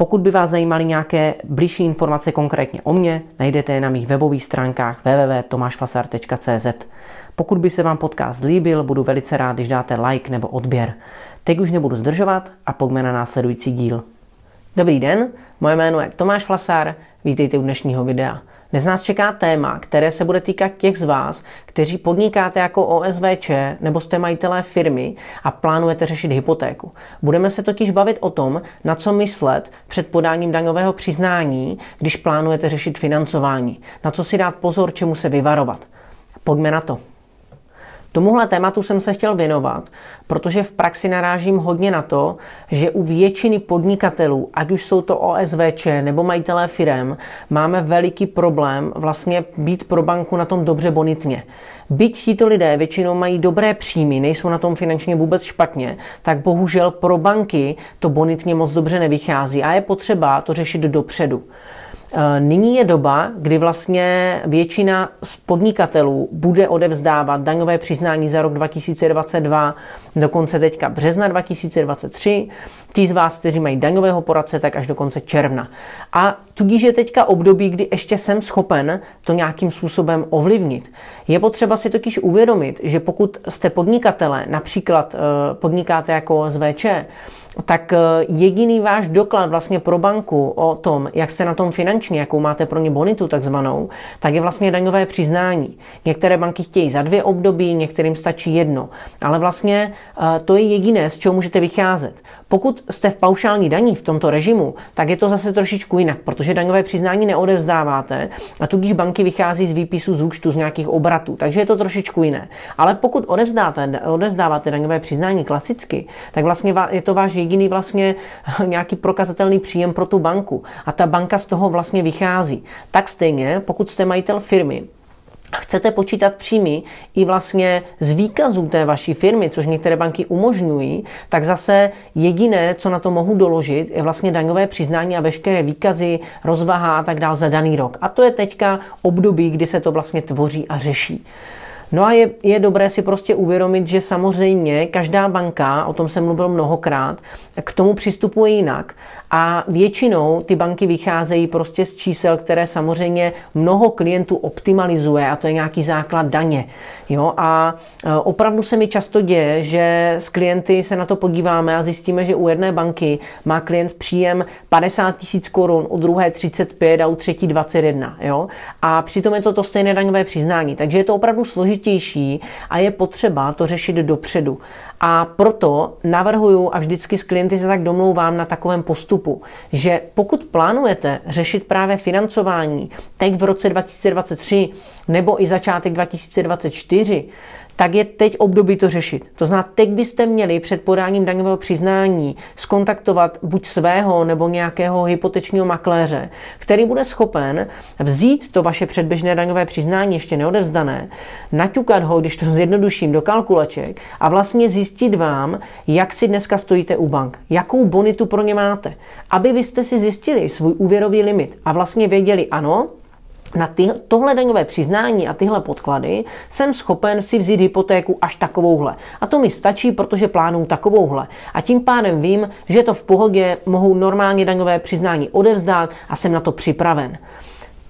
Pokud by vás zajímaly nějaké blížší informace konkrétně o mně, najdete je na mých webových stránkách www.tomašfasar.cz. Pokud by se vám podcast líbil, budu velice rád, když dáte like nebo odběr. Teď už nebudu zdržovat a pojďme na následující díl. Dobrý den, moje jméno je Tomáš Flasár, vítejte u dnešního videa. Dnes nás čeká téma, které se bude týkat těch z vás, kteří podnikáte jako OSVČ nebo jste majitelé firmy a plánujete řešit hypotéku. Budeme se totiž bavit o tom, na co myslet před podáním daňového přiznání, když plánujete řešit financování. Na co si dát pozor, čemu se vyvarovat. Pojďme na to. Tomuhle tématu jsem se chtěl věnovat, protože v praxi narážím hodně na to, že u většiny podnikatelů, ať už jsou to OSVČ nebo majitelé firem, máme veliký problém vlastně být pro banku na tom dobře bonitně. Byť tito lidé většinou mají dobré příjmy, nejsou na tom finančně vůbec špatně, tak bohužel pro banky to bonitně moc dobře nevychází a je potřeba to řešit dopředu. Eh, nyní je doba, kdy vlastně většina z podnikatelů bude odevzdávat daňové přiznání za rok 2022, dokonce teďka března 2023. Ti z vás, kteří mají daňového poradce, tak až do konce června. A tudíž je teďka období, kdy ještě jsem schopen to nějakým způsobem ovlivnit. Je potřeba si totiž uvědomit, že pokud jste podnikatele, například eh, podnikáte jako SVČ, tak eh, jediný váš doklad vlastně pro banku o tom, jak se na tom finančně, jakou máte pro ně bonitu takzvanou, tak je vlastně daňové přiznání. Některé banky chtějí za dvě období, některým stačí jedno. Ale vlastně eh, to je jediné, z čeho můžete vycházet. Pokud jste v paušální daní v tomto režimu, tak je to zase trošičku jinak, protože daňové přiznání neodevzdáváte a tudíž banky vychází z výpisu z účtu, z nějakých obratů, takže je to trošičku jiné. Ale pokud odevzdáte, odevzdáváte daňové přiznání klasicky, tak vlastně je to váš jediný vlastně nějaký prokazatelný příjem pro tu banku a ta banka z toho vlastně vychází. Tak stejně, pokud jste majitel firmy, chcete počítat příjmy i vlastně z výkazů té vaší firmy, což některé banky umožňují, tak zase jediné, co na to mohu doložit, je vlastně daňové přiznání a veškeré výkazy, rozvaha a tak dále za daný rok. A to je teďka období, kdy se to vlastně tvoří a řeší. No a je, je dobré si prostě uvědomit, že samozřejmě každá banka, o tom jsem mluvil mnohokrát, k tomu přistupuje jinak. A většinou ty banky vycházejí prostě z čísel, které samozřejmě mnoho klientů optimalizuje a to je nějaký základ daně. Jo? A e, opravdu se mi často děje, že s klienty se na to podíváme a zjistíme, že u jedné banky má klient příjem 50 tisíc korun, u druhé 35 a u třetí 21. Jo? A přitom je to to stejné daňové přiznání. Takže je to opravdu složitější a je potřeba to řešit dopředu. A proto navrhuju a vždycky s klienty se tak domlouvám na takovém postupu, že pokud plánujete řešit právě financování teď v roce 2023 nebo i začátek 2024, tak je teď období to řešit. To znamená, teď byste měli před podáním daňového přiznání skontaktovat buď svého nebo nějakého hypotečního makléře, který bude schopen vzít to vaše předběžné daňové přiznání ještě neodevzdané, naťukat ho, když to zjednoduším, do kalkulaček a vlastně zjistit vám, jak si dneska stojíte u bank, jakou bonitu pro ně máte, aby vy jste si zjistili svůj úvěrový limit a vlastně věděli, ano, na ty, tohle daňové přiznání a tyhle podklady jsem schopen si vzít hypotéku až takovouhle. A to mi stačí, protože plánuju takovouhle. A tím pádem vím, že to v pohodě mohu normálně daňové přiznání odevzdat a jsem na to připraven.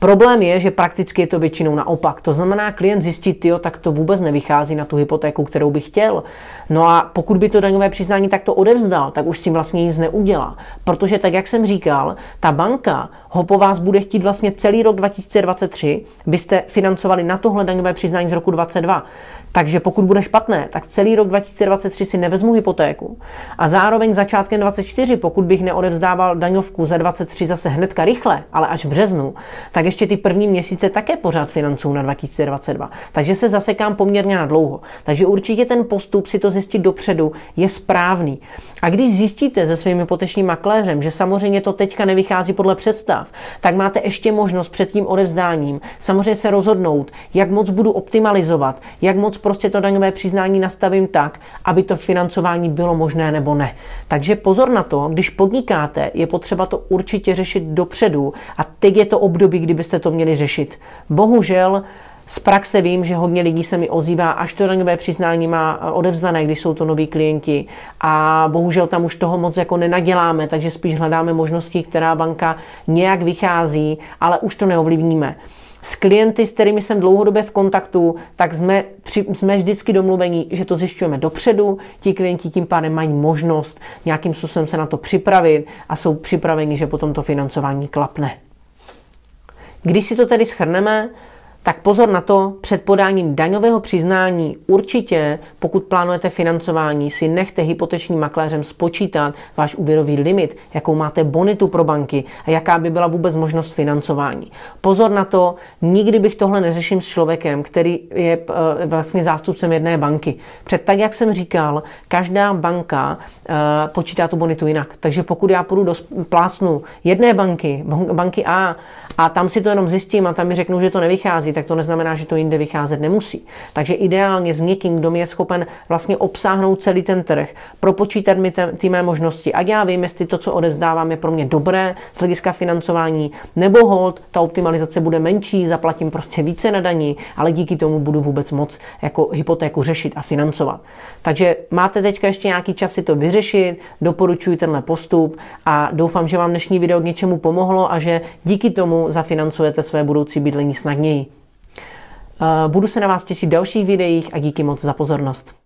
Problém je, že prakticky je to většinou naopak. To znamená, klient zjistí, jo, tak to vůbec nevychází na tu hypotéku, kterou by chtěl. No a pokud by to daňové přiznání takto odevzdal, tak už si vlastně nic neudělá. Protože tak, jak jsem říkal, ta banka ho po vás bude chtít vlastně celý rok 2023, byste financovali na tohle daňové přiznání z roku 2022. Takže pokud bude špatné, tak celý rok 2023 si nevezmu hypotéku. A zároveň začátkem 24, pokud bych neodevzdával daňovku za 23 zase hnedka rychle, ale až v březnu, tak ještě ty první měsíce také pořád financuju na 2022. Takže se zasekám poměrně na dlouho. Takže určitě ten postup si to zjistit dopředu je správný. A když zjistíte se svým hypotečním makléřem, že samozřejmě to teďka nevychází podle představ, tak máte ještě možnost před tím odevzdáním samozřejmě se rozhodnout, jak moc budu optimalizovat, jak moc prostě to daňové přiznání nastavím tak, aby to financování bylo možné nebo ne. Takže pozor na to, když podnikáte, je potřeba to určitě řešit dopředu a teď je to období, kdybyste to měli řešit. Bohužel z praxe vím, že hodně lidí se mi ozývá, až to daňové přiznání má odevzdané, když jsou to noví klienti a bohužel tam už toho moc jako nenaděláme, takže spíš hledáme možnosti, která banka nějak vychází, ale už to neovlivníme. S klienty, s kterými jsem dlouhodobě v kontaktu, tak jsme, při, jsme vždycky domluveni, že to zjišťujeme dopředu. Ti klienti tím pádem mají možnost nějakým způsobem se na to připravit a jsou připraveni, že potom to financování klapne. Když si to tedy schrneme, tak pozor na to, před podáním daňového přiznání určitě, pokud plánujete financování, si nechte hypotečním makléřem spočítat váš úvěrový limit, jakou máte bonitu pro banky a jaká by byla vůbec možnost financování. Pozor na to, nikdy bych tohle neřešil s člověkem, který je eh, vlastně zástupcem jedné banky. Před tak, jak jsem říkal, každá banka eh, počítá tu bonitu jinak. Takže pokud já půjdu do plásnu jedné banky, banky A, a tam si to jenom zjistím a tam mi řeknou, že to nevychází, tak to neznamená, že to jinde vycházet nemusí. Takže ideálně s někým, kdo mi je schopen vlastně obsáhnout celý ten trh, propočítat mi ty mé možnosti. A já vím, jestli to, co odevzdávám, je pro mě dobré z hlediska financování, nebo hold, ta optimalizace bude menší, zaplatím prostě více na daní, ale díky tomu budu vůbec moc jako hypotéku řešit a financovat. Takže máte teďka ještě nějaký čas si to vyřešit, doporučuji tenhle postup a doufám, že vám dnešní video k něčemu pomohlo a že díky tomu zafinancujete své budoucí bydlení snadněji. Eh, budu se na vás těšit v dalších videích a díky moc za pozornost.